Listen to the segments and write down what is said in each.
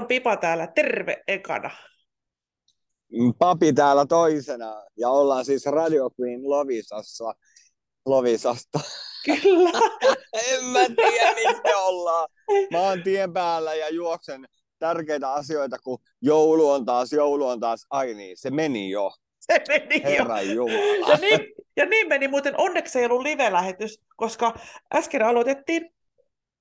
on Pipa täällä, terve ekana. Papi täällä toisena ja ollaan siis Radio Queen Lovisassa. Lovisasta. Kyllä. en mä tiedä, mistä ollaan. Mä oon tien päällä ja juoksen tärkeitä asioita, kun joulu on taas, joulu on taas. Ai niin, se meni jo. Se meni Herra jo. Jumala. Ja niin, ja niin meni muuten, onneksi ei ollut live-lähetys, koska äsken aloitettiin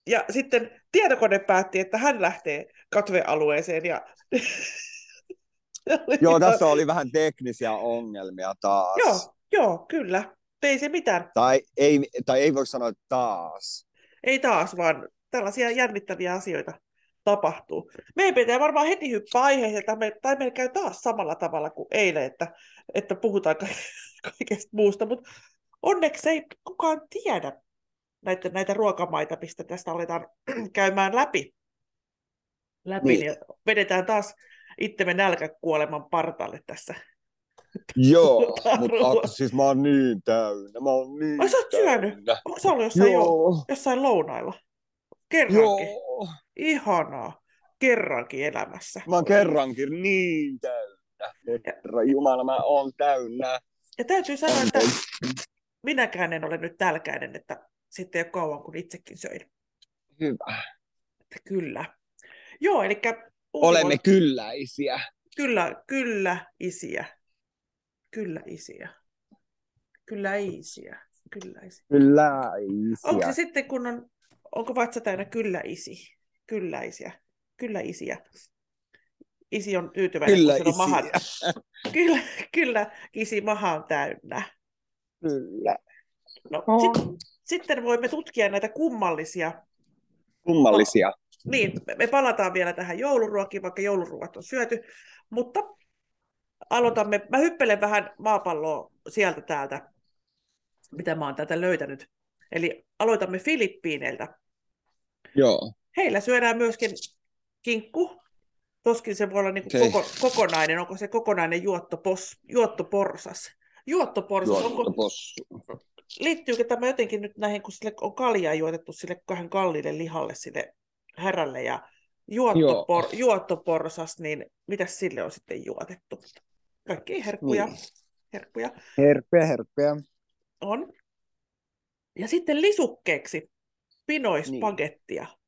ja sitten tietokone päätti, että hän lähtee katvealueeseen ja Joo, tässä oli vähän teknisiä ongelmia taas. Joo, joo, kyllä. Ei se mitään. Tai ei, tai ei voi sanoa että taas. Ei taas, vaan tällaisia jännittäviä asioita tapahtuu. Meidän pitää varmaan heti hyppää aiheeseen, tai, me, tai meillä käy taas samalla tavalla kuin eilen, että, että puhutaan ka- kaikesta muusta, mutta onneksi ei kukaan tiedä näitä, näitä ruokamaita, mistä tästä aletaan käymään läpi. läpi Niin. niin. vedetään taas itsemme nälkäkuoleman partalle tässä. Joo, mutta siis mä oon niin täynnä, mä oon niin Ai, sä oot syönyt? täynnä. Onko sä ollut jossain, jo, Joo, jossain lounailla? Kerrankin. joo. Ihanaa. Kerrankin elämässä. Mä oon kerrankin niin täynnä. Herra Jumala, mä oon täynnä. Ja täytyy sanoa, että minäkään en ole nyt tälkäinen, että sitten ei ole kauan, kun itsekin söin. Hyvä. Että kyllä. Joo, eli Olemme kylläisiä. kyllä, kyllä isiä. Kyllä isiä. Kyllä isiä. Kyllä isiä. Onko se sitten, kun on, onko vatsa täynnä kyllä isi? Kyllä isiä. Kyllä isiä. Isi on tyytyväinen, Kyllä kun sillä on maha, isiä. kyllä, kyllä, isi maha on täynnä. Kyllä. No, On. sit, sitten voimme tutkia näitä kummallisia. Kummallisia. Niin, me- me palataan vielä tähän jouluruokiin, vaikka jouluruoat on syöty, mutta aloitamme. Mä hyppelen vähän maapalloa sieltä täältä, mitä mä oon täältä löytänyt. Eli aloitamme Filippiineiltä. Joo. Heillä syödään myöskin kinkku. Toskin se voi olla niin Okei. koko, kokonainen. Onko se kokonainen juottopos, juottoporsas? Juottoporsas, onko, Juottopossu. Liittyykö tämä jotenkin nyt näihin, kun sille on kaljaa juotettu sille kahden kalliille lihalle, sille härälle ja juottopor, juottoporsas, niin mitä sille on sitten juotettu? Kaikki herkkuja, Niin. herkkuja Herppiä, herppiä. on. Ja sitten lisukkeeksi pinoispagettia. Niin.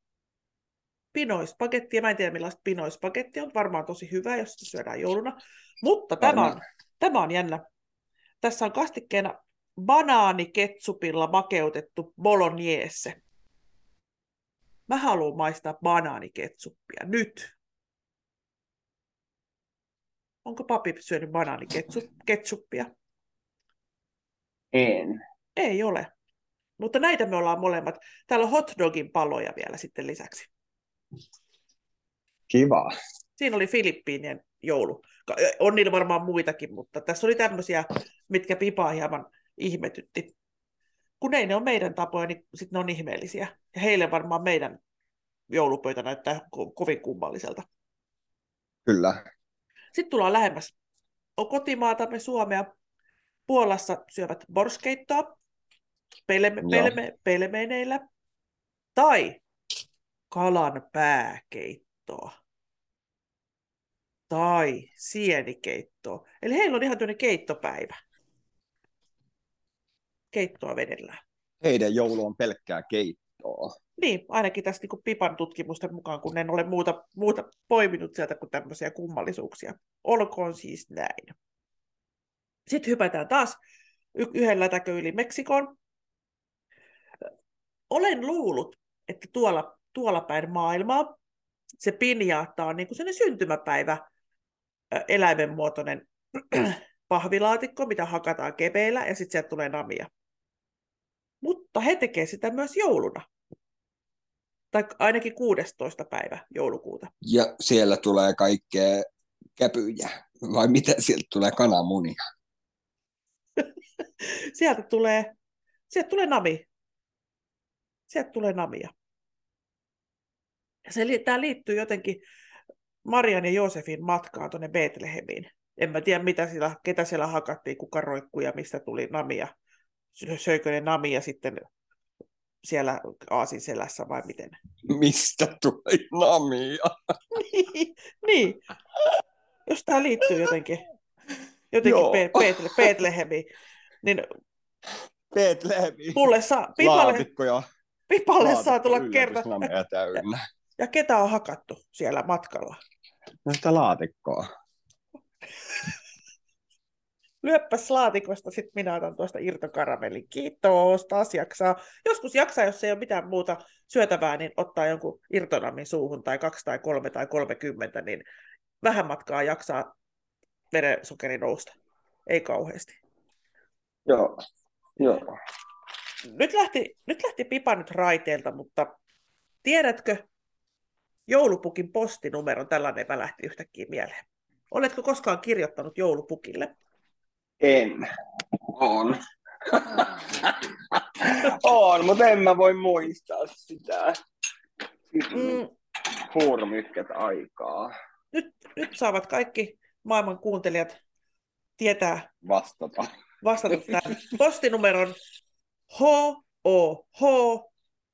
Pinoispagettia, mä en tiedä millaista pinoispagettia on, varmaan tosi hyvä, jos sitä syödään jouluna. Mutta tämä on, tämä on jännä. Tässä on kastikkeena banaaniketsupilla makeutettu bolognese. Mä haluan maistaa banaaniketsuppia nyt. Onko papi syönyt banaaniketsuppia? En. Ei ole. Mutta näitä me ollaan molemmat. Täällä on hotdogin paloja vielä sitten lisäksi. Kiva. Siinä oli Filippiinien joulu. On niillä varmaan muitakin, mutta tässä oli tämmöisiä, mitkä pipaa hieman ihmetytti. Kun ei ne ole meidän tapoja, niin sitten ne on ihmeellisiä. Ja heille varmaan meidän joulupöytä näyttää ko- kovin kummalliselta. Kyllä. Sitten tullaan lähemmäs. On kotimaatamme Suomea. Puolassa syövät borskeittoa pelme, pelme, pelmeneillä. Tai kalan pääkeittoa. Tai sienikeittoa. Eli heillä on ihan tämmöinen keittopäivä. Keittoa vedellään. Heidän joulu on pelkkää keittoa. Niin, ainakin tästä niin Pipan tutkimusten mukaan, kun en ole muuta, muuta poiminut sieltä kuin tämmöisiä kummallisuuksia. Olkoon siis näin. Sitten hypätään taas y- yhden lätäkö yli Meksikoon. Olen luullut, että tuolla, tuolla päin maailmaa se pinjaatta on niin kuin sellainen syntymäpäivä ö, eläimenmuotoinen pahvilaatikko, mitä hakataan kepeillä ja sitten sieltä tulee namia. Mutta he tekevät sitä myös jouluna. Tai ainakin 16. päivä joulukuuta. Ja siellä tulee kaikkea käpyjä. Vai mitä sieltä tulee kananmunia? Sieltä tulee, sieltä tulee nami. Sieltä tulee namia. Se, tämä liittyy jotenkin Marian ja Joosefin matkaan tuonne Betlehemiin. En mä tiedä, mitä siellä, ketä siellä hakattiin, kuka roikkui ja mistä tuli namia. Söikö ne namia sitten siellä Aasin selässä vai miten? Mistä tulee namia? niin. Jos tämä liittyy jotenkin, jotenkin. Pe- Peetle, Peetlehemiin, niin mulle saa, pipalle, Laatikkoja. pipalle saa tulla kerta. täynnä. Ja ketä on hakattu siellä matkalla? No sitä laatikkoa. Lyöppäs laatikosta, sitten minä otan tuosta irtokaramellin. Kiitos, taas jaksaa. Joskus jaksaa, jos ei ole mitään muuta syötävää, niin ottaa jonkun irtonamin suuhun, tai kaksi tai kolme tai kolmekymmentä, niin vähän matkaa jaksaa verensokeri nousta. Ei kauheasti. Joo. Joo. Nyt lähti, nyt lähti pipa nyt raiteelta, mutta tiedätkö joulupukin postinumeron? Tällainen lähti yhtäkkiä mieleen. Oletko koskaan kirjoittanut joulupukille? En. On. on, mutta en mä voi muistaa sitä. Mm, Hurmykket aikaa nyt, nyt saavat kaikki maailman kuuntelijat tietää vastata. vastata tämän postinumeron H O H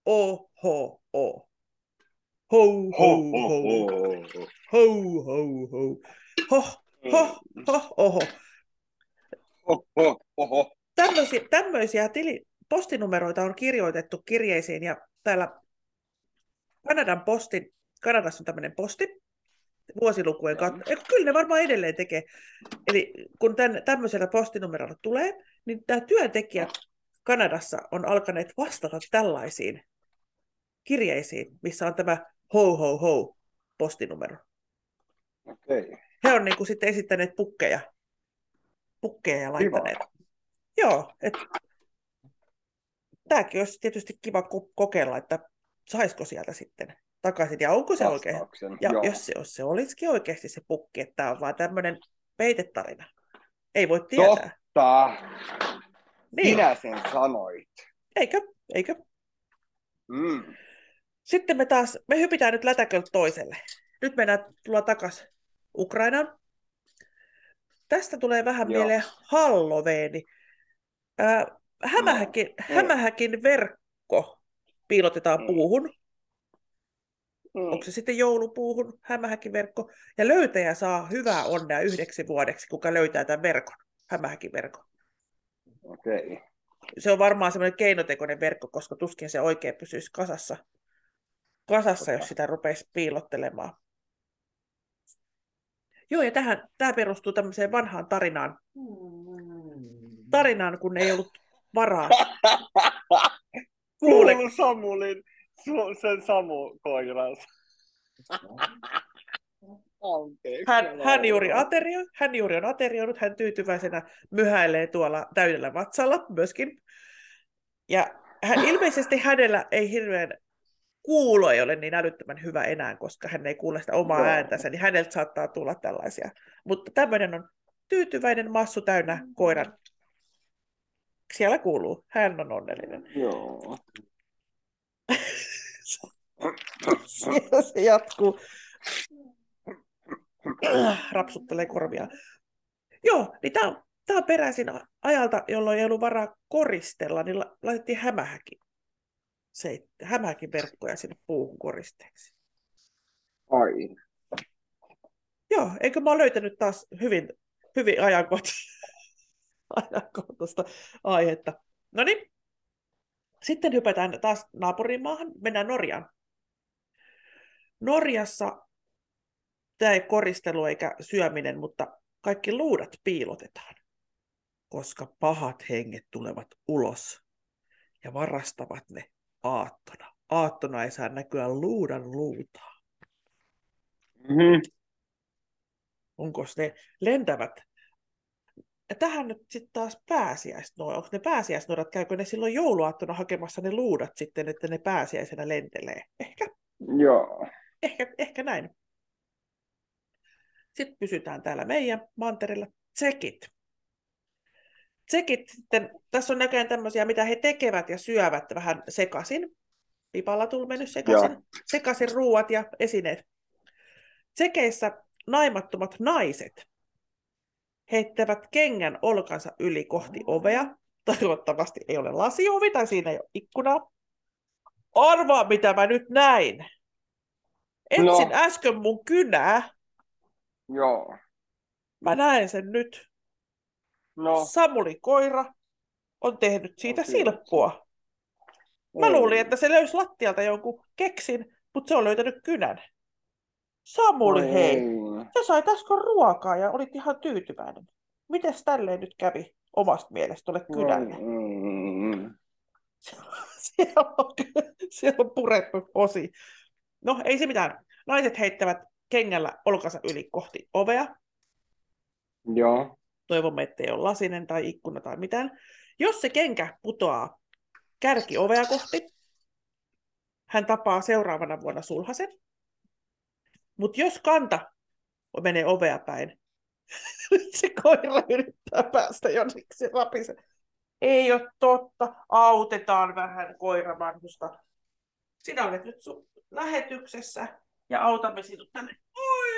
O H O. Ho, ho, ho, ho, ho, ho. Ho, ho, ho, oho. Oho, oho. Tämmöisiä, tämmöisiä tili, postinumeroita on kirjoitettu kirjeisiin ja täällä Kanadan postin, Kanadassa on tämmöinen posti, vuosilukujen kautta. Kyllä ne varmaan edelleen tekee. Eli kun tämän, tämmöisellä postinumerolla tulee, niin nämä työntekijät Kanadassa on alkaneet vastata tällaisiin kirjeisiin, missä on tämä ho ho ho postinumero. Okei. He on niin kuin sitten esittäneet pukkeja, pukkeja ja laittaneet. Joo, että tämäkin olisi tietysti kiva ko- kokeilla, että saisiko sieltä sitten takaisin. Ja onko se oikein? Ja Joo. jos se, jos se olisikin oikeasti se pukki, että tämä on vaan tämmöinen peitetarina. Ei voi tietää. Totta. Niin, Minä sen sanoit. eikö? Eikö? Mm. Sitten me taas, me hypitään nyt lätäköltä toiselle. Nyt mennään tullaan takaisin Ukrainaan. Tästä tulee vähän Joo. mieleen Halloweeni. Äh, hämähäkin, No, hämähäkin verkko piilotetaan Mm. puuhun. Mm. Onko se sitten joulupuuhun, hämähäkin verkko. Ja löytäjä saa hyvää onnea yhdeksi vuodeksi, kuka löytää tämän verkon, hämähäkin verkon. Okei. Se on varmaan semmoinen keinotekoinen verkko, koska tuskin se oikein pysyisi kasassa, kasassa jos sitä rupeisi piilottelemaan. Joo, ja tähän, tämä perustuu tämmöiseen vanhaan tarinaan, tarinaan, kun ei ollut varaa. Kuule, Kuulu Samulin, su, sen Samu koiransa. Hän, hän, juuri aterio, hän juuri on aterioinut, hän tyytyväisenä myhäilee tuolla täydellä vatsalla myöskin. Ja hän, ilmeisesti hänellä ei hirveän kuulo ei ole niin älyttömän hyvä enää, koska hän ei kuule sitä omaa Joo. ääntänsä, niin häneltä saattaa tulla tällaisia. Mutta tämmöinen on tyytyväinen massu täynnä koiran. Siellä kuuluu, hän on onnellinen. Joo. Siellä se jatkuu. Rapsuttelee korvia. Joo, niin tämä on, tää on peräisin ajalta, jolloin ei ollut varaa koristella, niin la- laitettiin hämähäkin. Se, hämähäkin verkkoja sinne puuhun koristeeksi. Ai. Joo, eikö mä ole löytänyt taas hyvin, hyvin ajankohtaista, ajankohtaista aihetta. No niin, sitten hypätään taas naapurimaahan, mennään Norjaan. Norjassa tämä ei koristelu eikä syöminen, mutta kaikki luudat piilotetaan, koska pahat henget tulevat ulos ja varastavat ne aattona. Aattona ei saa näkyä luudan luutaa. Mm-hmm. onko ne lentävät. Ja tähän nyt sitten taas pääsiäisnoidat. Onko ne pääsiäisnoidat, käykö ne silloin jouluaattona hakemassa ne luudat sitten, että ne pääsiäisenä lentelee? Ehkä, Joo. ehkä, ehkä näin. Sitten pysytään täällä meidän mantereella. Tsekit. Tsekit sitten, tässä on näköjään tämmöisiä, mitä he tekevät ja syövät vähän sekaisin. Pipalla tuli mennyt sekaisin. Joo. Sekaisin ruuat ja esineet. Tsekeissä naimattomat naiset heittävät kengän olkansa yli kohti ovea. Toivottavasti ei ole lasiovi tai siinä ei ole ikkunaa. Arvaa, mitä mä nyt näin. Etsin No. äsken mun kynää. Joo. Mä näen sen nyt. No. Samuli koira on tehnyt siitä tehnyt silppua. Mä luulin, että se löysi lattialta jonkun keksin, mutta se on löytänyt kynän. Samuli, Oi hei. ei. Sä sait äsken ruokaa ja olit ihan tyytyväinen. Mites tälleen nyt kävi omasta mielestä tuolle kynälle? Mm. siellä, on, siellä on purettu osi. No, ei se mitään. Naiset heittävät kengällä olkansa yli kohti ovea. Joo. Toivomme, ettei ole lasinen tai ikkuna tai mitään. Jos se kenkä putoaa kärki ovea kohti, hän tapaa seuraavana vuonna sulhasen. Mutta jos kanta menee ovea päin, se koira yrittää päästä jonnekin se rapise. Ei ole totta, autetaan vähän koiravanhusta. Sinä olet nyt sun lähetyksessä ja autamme sinut tänne.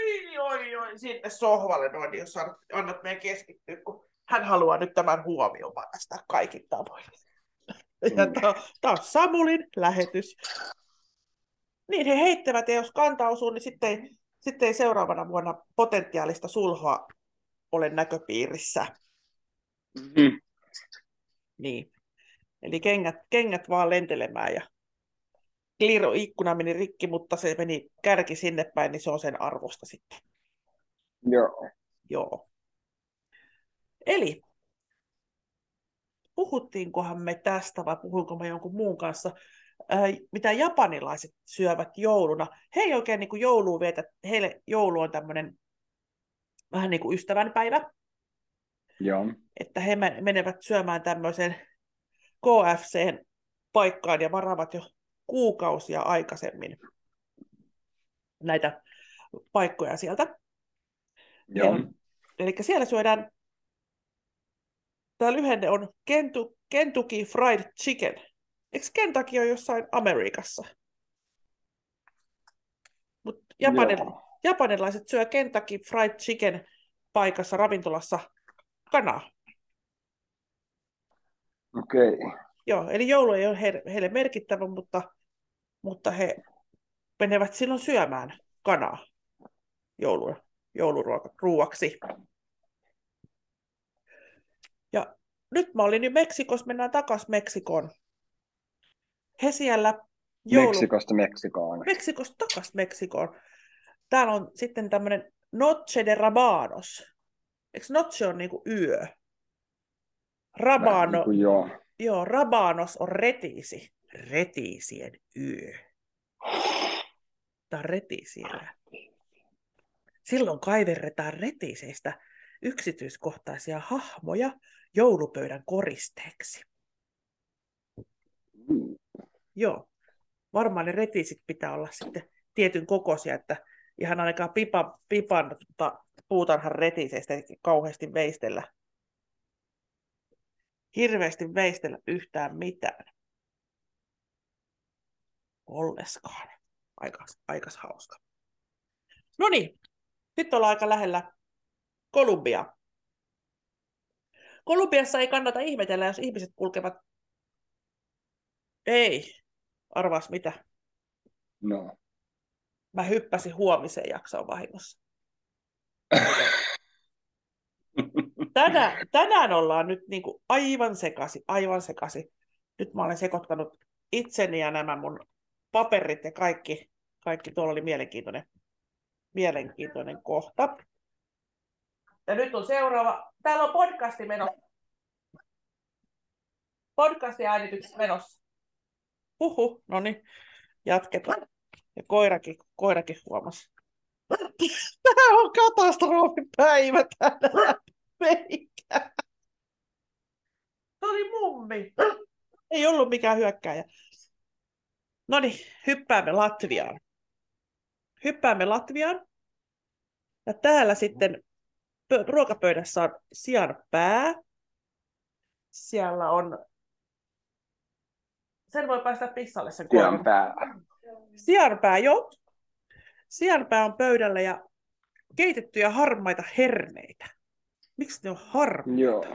Oi, oi, oi, sinne sohvalle noin, jos annat, meidän keskittyä, kun hän haluaa nyt tämän huomioon päästä kaikin tavoin. Ja Mm. tämä on Samulin lähetys. Niin he heittävät, ja jos kanta osuu, niin sitten ei, sitten ei seuraavana vuonna potentiaalista sulhoa ole näköpiirissä. Mm. Niin. Eli kengät, kengät vaan lentelemään ja Kliro ikkuna meni rikki, mutta se meni kärki sinne päin, niin se on sen arvosta sitten. Joo. Joo. Eli puhuttiinkohan me tästä vai puhuinko me jonkun muun kanssa, ää, mitä japanilaiset syövät jouluna. He ei oikein niin joulua vietä, heille joulu on tämmöinen vähän niin kuin ystävänpäivä, Joo. että he men- menevät syömään tämmöiseen KFC-paikkaan ja varaavat jo kuukausia aikaisemmin näitä paikkoja sieltä. Joo. Eli siellä syödään, tämä lyhenne on Kentu, Kentucky Fried Chicken. Eikö Kentucky ole jossain Amerikassa? Mutta Japanil, japanilaiset syö Kentucky Fried Chicken paikassa ravintolassa kanaa. Okei. Joo, eli joulu ei ole heille merkittävä, mutta, mutta he menevät silloin syömään kanaa joulua, jouluruoaksi. Ja nyt mä olin jo Meksikossa, mennään takaisin Meksikoon. He siellä joulu... Meksikosta Meksikoon. Meksikosta takaisin Meksikoon. Täällä on sitten tämmöinen Noche de Rabanos. Eikö Noche on niinku yö? Rabano, niin kuin joo. joo, Rabanos on retiisi. Retiisien yö. Tämä on retiisiellä. Silloin kaiverretaan retiiseistä yksityiskohtaisia hahmoja joulupöydän koristeeksi. Joo, varmaan ne retiisit pitää olla sitten tietyn kokoisia, että ihan ainakaan pipa, pipan tota, puutarhan retiiseistä ei kauheasti veistellä. Hirveästi veistellä yhtään mitään. Olleskaan. Aikas, aikas hauska. No niin, nyt ollaan aika lähellä Kolumbiaa. Kolumbiassa ei kannata ihmetellä, jos ihmiset kulkevat... Ei, arvaas mitä. No. Mä hyppäsin huomiseen jaksoon vahingossa. Tänään, tänään ollaan nyt niin kuin aivan sekasi, aivan sekasi. Nyt mä olen sekoittanut itseni ja nämä mun paperit ja kaikki. Kaikki tuolla oli mielenkiintoinen, mielenkiintoinen kohta. Ja nyt on seuraava. Täällä on podcasti menossa. Podcasti äänitykset menossa. Huhu, no niin, jatketaan. Ja koirakin, koirakin huomasi. Tämä on katastrofipäivä tänään. Meikä. Se oli mummi. Ei ollut mikään hyökkääjä. No niin, hyppäämme Latviaan. Hyppäämme Latviaan. Ja täällä sitten pö- ruokapöydässä on sian pää. Siellä on... Sen voi päästä pissalle sen Pian koiran. pää. Sianpää, joo. Sianpää on pöydällä ja keitettyjä harmaita herneitä. Miksi ne on harmaita? Joo.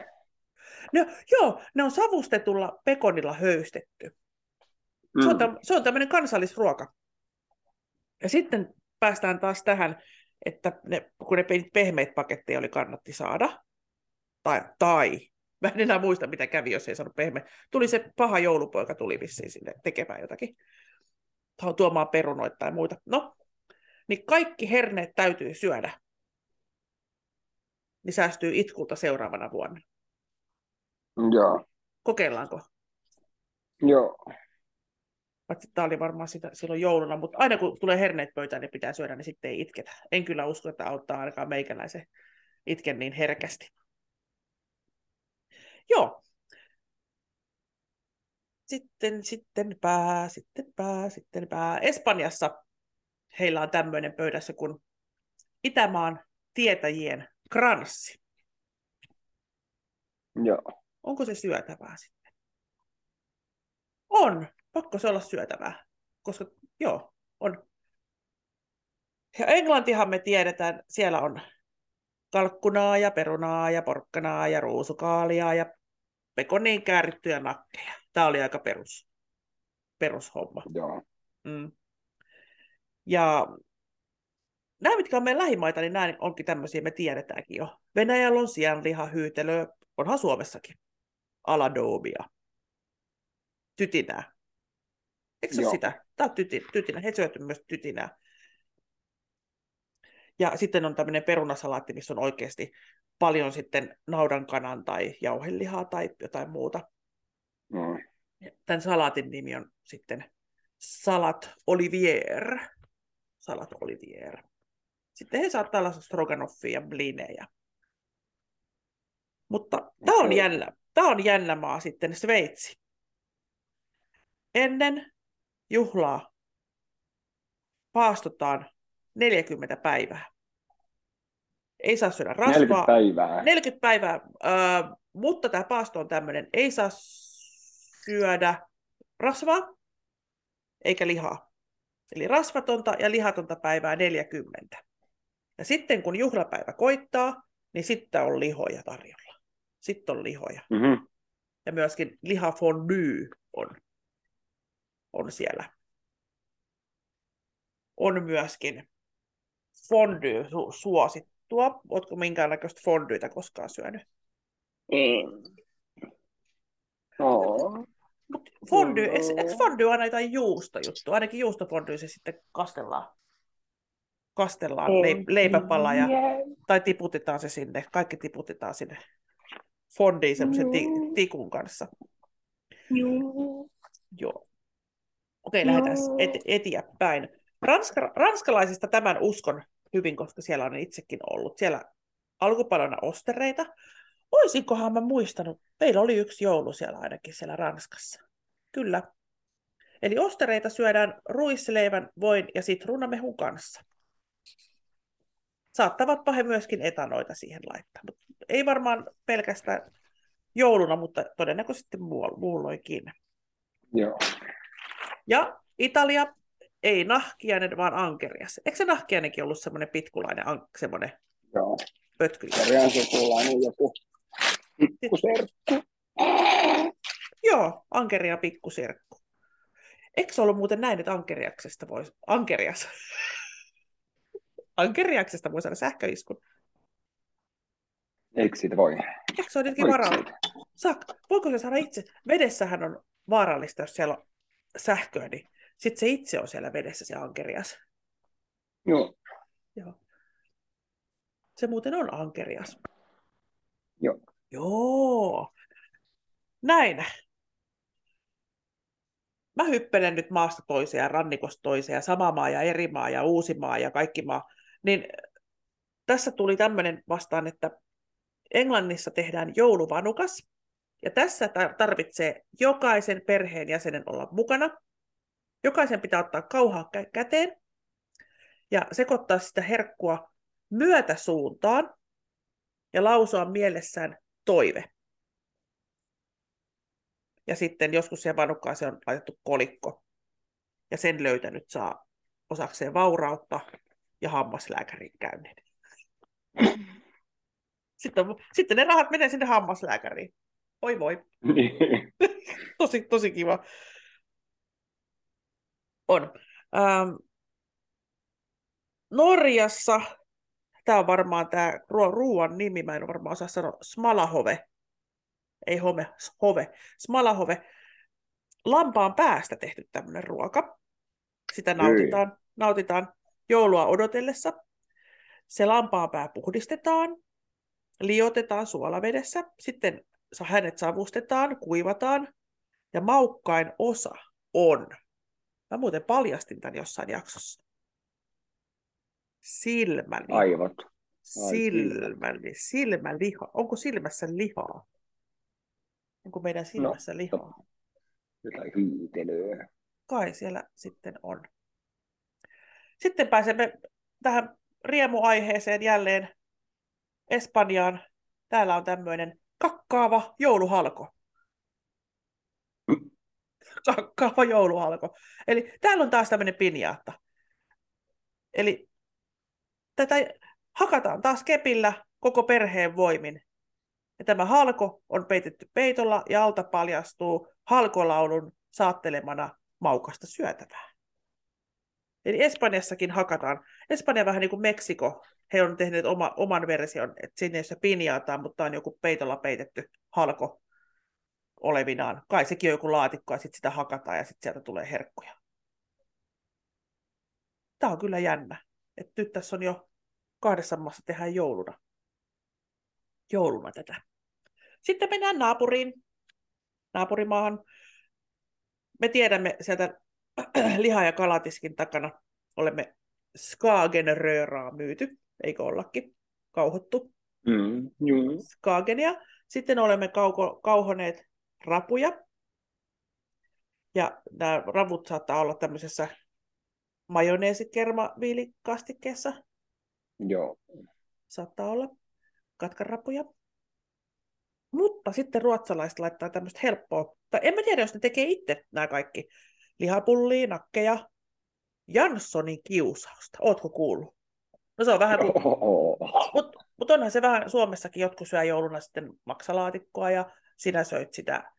Ne, joo, ne on savustetulla pekonilla höystetty. Se on, Mm. täm, se on tämmöinen kansallisruoka. Ja sitten päästään taas tähän, että ne, kun ne pehmeät paketteja oli kannatti saada, tai, tai mä en enää muista, mitä kävi, jos ei saanut pehmeä. Tuli se paha joulupoika, tuli vissiin sinne tekemään jotakin, tuomaan perunoita tai muita. No, niin kaikki herneet täytyy syödä. Niin säästyy itkulta seuraavana vuonna. Joo. Kokeillaanko? Joo. Paitsi tämä oli varmaan sitä, silloin jouluna, mutta aina kun tulee herneet pöytään, niin pitää syödä, niin sitten ei itketä. En kyllä usko, että auttaa ainakaan meikäläisen itken niin herkästi. Joo. Sitten, sitten pää, sitten pää, sitten pää. Espanjassa heillä on tämmöinen pöydässä kuin Itämaan tietäjien kranssi. Joo. Onko se syötävää sitten? On. Pakko se olla syötävää. Koska joo, on. Ja Englantihan me tiedetään, siellä on kalkkunaa ja perunaa ja porkkanaa ja ruusukaalia ja pekoniin käärittyjä nakkeja. Tämä oli aika perus, perushomma. Joo. Mm. Ja nämä, mitkä on meidän lähimaita, niin nämä onkin tämmöisiä, me tiedetäänkin jo. Venäjällä on sianliha, hyytelö, onhan Suomessakin. Aladobia. Tytinää. Eikö se ole sitä? Tämä on tyti, tytinä. He syöty myös tytinää. Ja sitten on tämmöinen perunasalaatti, missä on oikeasti paljon sitten naudankanan tai jauhelihaa tai jotain muuta. Mm. Tämän salaatin nimi on sitten Salat Olivier. Salat Olivier. Sitten he saattaa olla stroganoffia ja blinejä. Mutta tämä on, jännä, tämä on jännä maa sitten, Sveitsi. Ennen juhlaa paastotaan 40 päivää. Ei saa syödä rasvaa. 40 päivää. 40 päivää, äh, mutta tämä paasto on tämmöinen, ei saa syödä rasvaa eikä lihaa. Eli rasvatonta ja lihatonta päivää 40. Ja sitten kun juhlapäivä koittaa, niin sitten on lihoja tarjolla. Sitten on lihoja. Mm-hmm. Ja myöskin lihafondy on, on siellä. On myöskin fondy su- suosittua. Oletko minkäännäköistä fondyitä koskaan syönyt? Mm. Oh. Mut fondy, eikö, eikö fondy aina jotain juustojuttu? Ainakin juustofondy se sitten kastellaan, kastellaan leip- leipäpalla ja, tai tiputetaan se sinne. Kaikki tiputetaan sinne fondiin semmoisen ti- tikun kanssa. Joo. Joo. Okei, lähdetään et- eteenpäin. Ranska, ranskalaisista tämän uskon hyvin, koska siellä on itsekin ollut. Siellä alkupalona ostereita. Oisinkohan mä muistanut, meillä oli yksi joulu siellä ainakin siellä Ranskassa. Kyllä. Eli ostereita syödään ruisleivän, voin ja sitruunamehun kanssa. Saattavatpa he myöskin etanoita siihen laittaa. Mut ei varmaan pelkästään jouluna, mutta todennäköisesti muulloinkin. Joo. Ja Italia, ei nahkiainen, vaan ankerias. Eikö se nahkiainenkin ollut semmoinen pitkulainen, an- semmoinen Joo. pötky? Karjan sukulainen joku pikkuserkku. Joo, ankeria pikkusirkku. Eikö se ollut muuten näin, että ankeriaksesta voisi... Ankerias. Ankeriaksesta voi saada sähköiskun. Eikö siitä voi? Eikö se ole jotenkin vaarallista? Saak, voiko se saada itse? Vedessähän on vaarallista, jos siellä on sähköä, niin sitten se itse on siellä vedessä, se ankerias. Joo. Joo. Se muuten on ankerias. Joo. Joo. Näin. Mä hyppelen nyt maasta toiseen ja rannikosta toiseen ja sama maa ja eri maa ja uusi maa ja kaikki maa. Niin tässä tuli tämmöinen vastaan, että Englannissa tehdään jouluvanukas. Ja tässä tarvitsee jokaisen perheenjäsenen olla mukana. Jokaisen pitää ottaa kauhaa käteen ja sekoittaa sitä herkkua myötäsuuntaan ja lausua mielessään toive. Ja sitten joskus siihen vanukkaaseen on laitettu kolikko. Ja sen löytänyt saa osakseen vaurautta ja hammaslääkärin käynnin. Sitten, on, sitten ne rahat menee sinne hammaslääkäriin. Oi voi. tosi, tosi kiva. On. Ähm, Norjassa, tämä on varmaan tämä ruoan nimi, mä en varmaan osaa sanoa, smalahove, ei home, hove, smalahove, lampaan päästä tehty tämmöinen ruoka. Sitä nautitaan, nautitaan joulua odotellessa. Se lampaan pää puhdistetaan, liotetaan suolavedessä, sitten hänet savustetaan, kuivataan, ja maukkain osa on, mä muuten paljastin tämän jossain jaksossa, silmäliha. Aivot. Silmäli, silmäliha. Onko silmässä lihaa? Onko meidän silmässä no, lihaa? Jotain hiitelyä. Kai siellä sitten on. Sitten pääsemme tähän riemuaiheeseen jälleen Espanjaan. Täällä on tämmöinen kakkaava jouluhalko. Kakkaava jouluhalko. Eli täällä on taas tämmöinen pinjaatta. Eli tätä hakataan taas kepillä koko perheen voimin. Ja tämä halko on peitetty peitolla ja alta paljastuu halkolaulun saattelemana maukasta syötävää. Eli Espanjassakin hakataan. Espanja vähän niin kuin Meksiko. He on tehneet oma, oman version, että sinne jossa pinjaataan, mutta on joku peitolla peitetty halko olevinaan. Kai sekin on joku laatikko ja sitten sitä hakataan ja sitten sieltä tulee herkkuja. Tämä on kyllä jännä. Et nyt tässä on jo kahdessa maassa tehdään jouluna. Jouluna tätä. Sitten mennään naapuriin, naapurimaahan. Me sieltä liha- ja kalatiskin takana olemme Skagenröraa myyty, eikö ollakin? Kauhottu. Mm, mm. Skagenia. Sitten olemme kauko, kauhoneet rapuja. Ja nämä ravut saattaa olla tämmöisessä majoneesikermaviilikastikkeessa. Joo. Saattaa olla katkarapuja. Mutta sitten ruotsalaiset laittaa tämmöistä helppoa, tai en mä tiedä, jos ne tekee itse nämä kaikki lihapullia, nakkeja, Janssonin kiusausta. Ootko kuullut? No se on vähän kuin... Mutta mut onhan se vähän, Suomessakin jotkut syö jouluna sitten maksalaatikkoa ja sinä söit sitä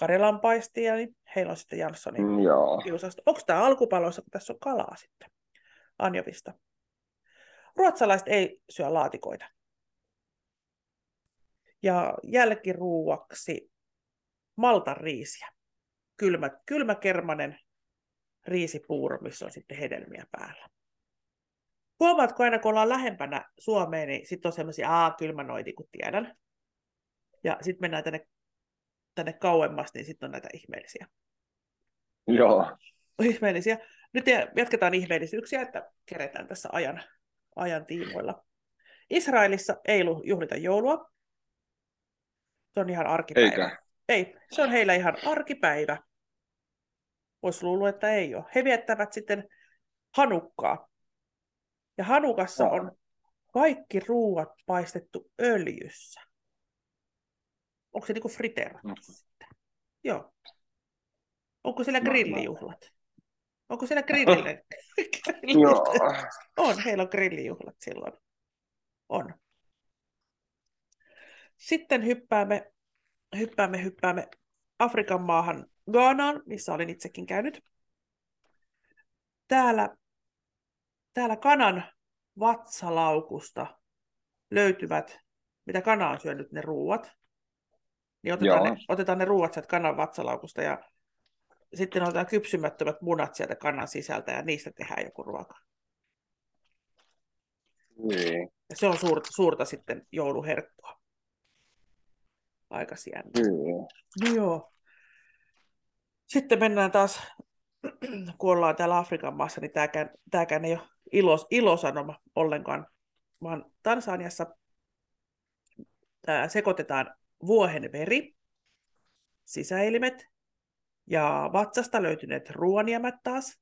karjalanpaistia, niin heillä on sitten Janssonin Mm, Joo. kiusausta. Onko tämä alkupaloissa, kun tässä on kalaa sitten? Anjovista. Ruotsalaiset ei syö laatikoita. Ja jälkiruuaksi maltan riisiä kylmä, kylmäkermanen riisipuuro, missä on sitten hedelmiä päällä. Huomaatko aina, kun ollaan lähempänä Suomeen, niin sitten on semmoisia, aa, kyllä mä kun tiedän. Ja sitten mennään tänne, tänne kauemmas, niin sitten on näitä ihmeellisiä. Joo. Ihmeellisiä. Nyt jatketaan ihmeellisyyksiä, että keretään tässä ajan, ajan tiimoilla. Israelissa ei juhlita joulua. Se on ihan arkipäivä. Eikä. Ei, se on heillä ihan arkipäivä. Voisi luulla, että ei ole. He viettävät sitten hanukkaa. Ja hanukassa on kaikki ruuat paistettu öljyssä. Onko se niinku friteerattu mm. sitten? Joo. Onko siellä grillijuhlat? Onko siellä grillille? Joo. on, heillä on grillijuhlat silloin. On. Sitten hyppäämme, hyppäämme, hyppäämme Afrikan maahan Ghanaan, missä olin itsekin käynyt. Täällä, täällä kanan vatsalaukusta löytyvät, mitä kana on syönyt, ne ruuat. Niin otetaan, ne, otetaan ne ruuat sieltä kanan vatsalaukusta ja sitten otetaan kypsymättömät munat sieltä kanan sisältä ja niistä tehdään joku ruoka. Niin. Ja se on suurta, suurta sitten jouluherkkua. Aika sientä. Niin. No joo. Sitten mennään taas, kun ollaan täällä Afrikan maassa, niin tämäkään, tämäkään ei ole ilos, ilosanoma ollenkaan, vaan Tansaniassa tää sekoitetaan vuohen veri, sisäelimet ja vatsasta löytyneet ruoaniemät taas.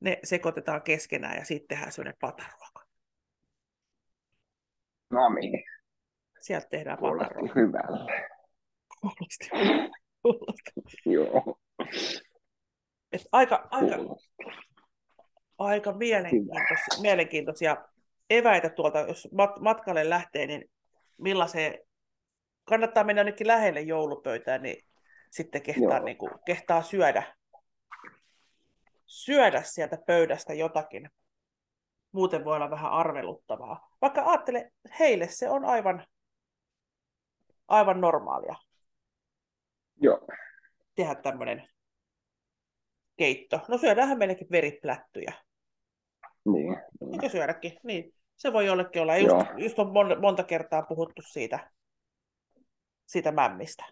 Ne sekoitetaan keskenään ja sitten tehdään sellainen pataruoka. No niin. Sieltä tehdään Kuulosti pataruoka. hyvälle. Kuulosti. Kuulosti. Joo. Et aika, aika, aika mielenkiintoisia, mielenkiintoisia eväitä tuolta, jos mat- matkalle lähtee, niin millaiseen, kannattaa mennä ainakin lähelle joulupöytään, niin sitten kehtaa, Joo. niin kuin, kehtaa syödä, syödä sieltä pöydästä jotakin. muuten voi olla vähän arveluttavaa. Vaikka ajattele, heille se on aivan, aivan normaalia Joo. tehdä tämmöinen keitto. No syödäänhän meillekin veriplättyjä. Niin. Eikö syödäkin? Niin. Se voi jollekin olla. Just, Joo. just on mon, monta kertaa puhuttu siitä, siitä mämmistä.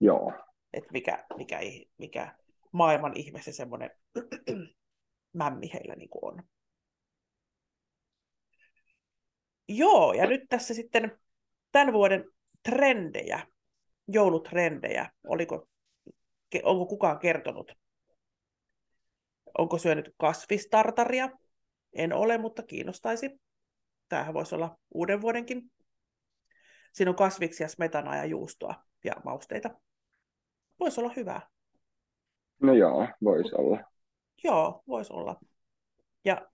Joo. Että mikä, mikä, mikä maailman ihme se semmoinen mämmi heillä niin on. Joo, ja nyt tässä sitten tämän vuoden trendejä, joulutrendejä. Oliko, onko kukaan kertonut? Onko syönyt kasvistartaria? En ole, mutta kiinnostaisi. Tämähän voisi olla uuden vuodenkin. Siinä on kasviksia, smetanaa ja juustoa ja mausteita. Voisi olla hyvää. No joo, voisi olla. Joo, voisi olla. Ja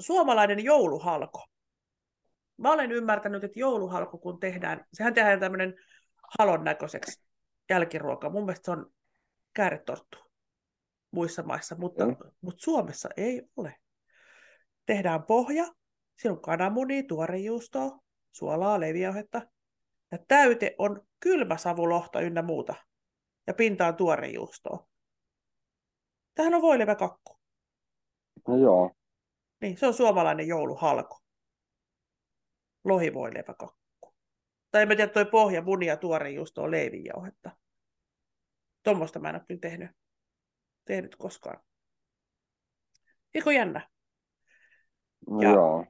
suomalainen jouluhalko. Mä olen ymmärtänyt, että jouluhalko kun tehdään, sehän tehdään tämmöinen halon näköiseksi jälkiruoka. Mun mielestä se on kääretorttu muissa maissa, mutta, Mm. mutta Suomessa ei ole. Tehdään pohja, siinä on kananmunia, tuorejuustoa, suolaa, leviauhetta. Ja täyte on kylmäsavulohta ynnä muuta. Ja pinta on tuorejuustoa. Tähän on voileväkakku. No joo. Niin, se on suomalainen jouluhalko. Lohivoileipäkakku. Tai en mä tiedä, toi pohja, munia, tuorejuustoa, leivinjauhetta. Tuommoista mä en ole kyllä tehnyt, tehnyt koskaan. Eikö jännä? No Ja- joo.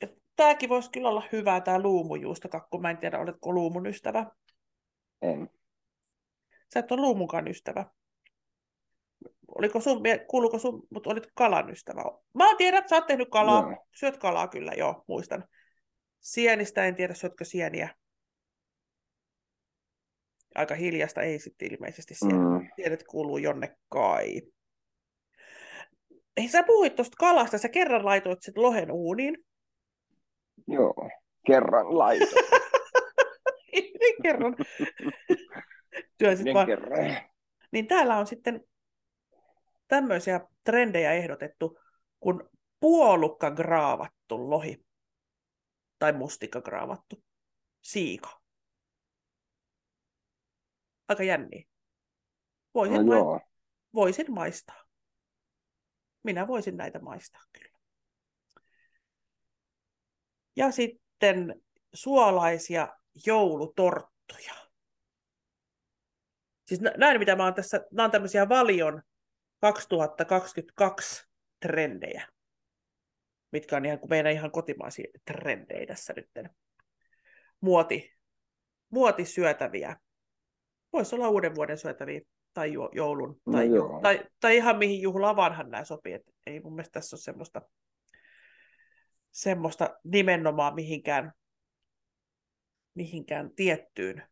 Ja tääkin voisi kyllä olla hyvää, tää luumujuustokakku. Mä en tiedä, oletko luumun ystävä. En. Sä et ole luumunkaan ystävä. Oliko sun, kuuluuko sun, mutta olit kalan ystävä. Mä tiedän, että sä oot tehnyt kalaa. Joo. Syöt kalaa kyllä, joo, muistan. Sienistä en tiedä, syötkö sieniä. Aika hiljasta ei sitten ilmeisesti siellä. Mm. Tiedät, kuuluu jonne kai. Ei sä puhuit tuosta kalasta, sä kerran laitoit sen lohen uuniin. Joo. Kerran laitoin. Niin kerran. Työnsit Yhden vaan. kerran. Niin täällä on sitten tämmöisiä trendejä ehdotettu, kun puolukka graavattu lohi tai mustikka graavattu siika. Aika jänniä. Voisin, No ma- voisin maistaa. Minä voisin näitä maistaa kyllä. Ja sitten suolaisia joulutorttuja. Siis nä- näin, mitä mä oon tässä, nämä on tämmöisiä Valion 2022 trendejä, mitkä on ihan kuin meidän ihan kotimaisia trendejä tässä nyt. Muoti, muotisyötäviä. Voisi olla uuden vuoden syötäviä tai jo- joulun. No Tai, joo. tai, tai ihan mihin juhlaan vanhan nämä sopii. Et ei mun mielestä tässä ole semmoista, semmoista nimenomaan mihinkään, mihinkään tiettyyn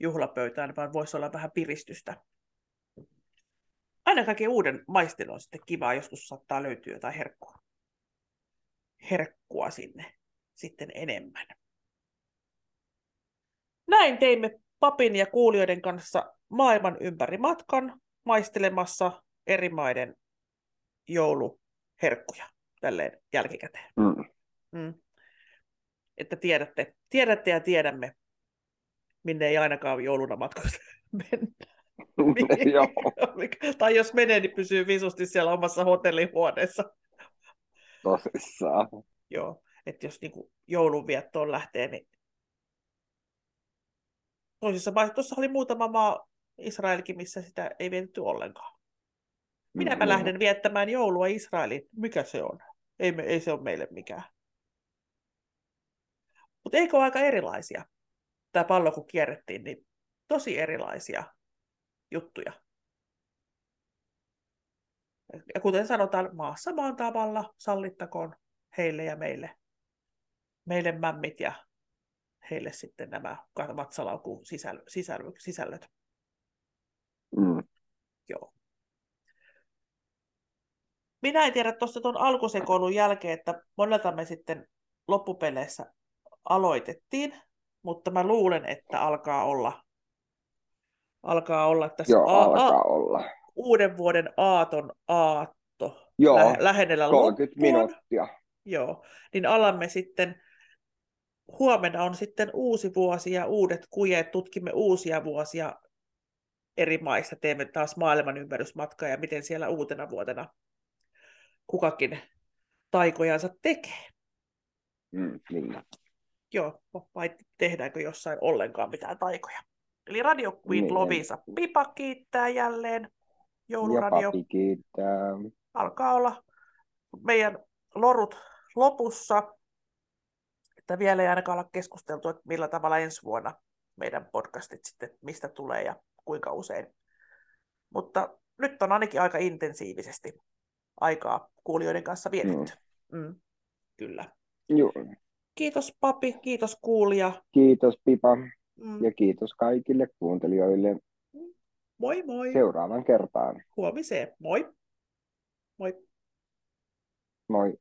juhlapöytään, vaan voisi olla vähän piristystä. Aina kaiken uuden maistin on sitten kivaa, joskus saattaa löytyä jotain herkkua. Herkkua sinne sitten enemmän. Näin teimme papin ja kuulijoiden kanssa maailman ympäri matkan maistelemassa eri maiden jouluherkkuja tälleen jälkikäteen. Mm. Mm. Että tiedätte, tiedätte ja tiedämme, minne ei ainakaan jouluna matkoista mennä. tai jos menee, niin pysyy visusti siellä omassa hotellihuoneessa. Tosissaan. Joo, että jos niin joulunviettoon lähtee, niin toisissa maissa, tuossa oli muutama maa, Israelkin, missä sitä ei vietetty ollenkaan. Minäpä Mm. lähden viettämään joulua Israeliin. Mikä se on? Ei, me, ei se ole meille mikään. Mutta eikö ole aika erilaisia? Tämä pallo kun kierrettiin, niin tosi erilaisia juttuja. Ja kuten sanotaan, maassa maan tavalla sallittakoon heille ja meille, meille mämmit ja heille sitten nämä vatsalaukun sisäl, sisäl, sisällöt. Mm. Joo. Minä en tiedä tuosta tuon alkusekoilun jälkeen, että monelta me sitten loppupeleissä aloitettiin, mutta mä luulen, että alkaa olla, alkaa olla tässä Joo, a- a- alkaa olla. uuden vuoden aaton aatto. Joo, lä- lähennellä 30 loppua. minuuttia. Joo, niin alamme sitten, huomenna on sitten uusi vuosi ja uudet kujeet, tutkimme uusia vuosia eri maista, teemme taas maailman ymmärrysmatkaa ja miten siellä uutena vuotena kukakin taikojansa tekee. Mm, niin. Joo, vai tehdäänkö jossain ollenkaan mitään taikoja. Eli Radio Queen Niin. Lovisa Pipa kiittää jälleen. Ja Jouluradio papi kiittää. alkaa olla meidän lorut lopussa. Että vielä ei ainakaan olla keskusteltu, että millä tavalla ensi vuonna meidän podcastit sitten, mistä tulee ja kuinka usein. Mutta nyt on ainakin aika intensiivisesti aikaa kuulijoiden kanssa vietetty. Mm. Mm, kyllä. Joo. Kiitos papi, kiitos kuulija. Kiitos Pipa Mm. ja kiitos kaikille kuuntelijoille Moi moi. seuraavan kertaan. Huomiseen. Moi. Moi. Moi.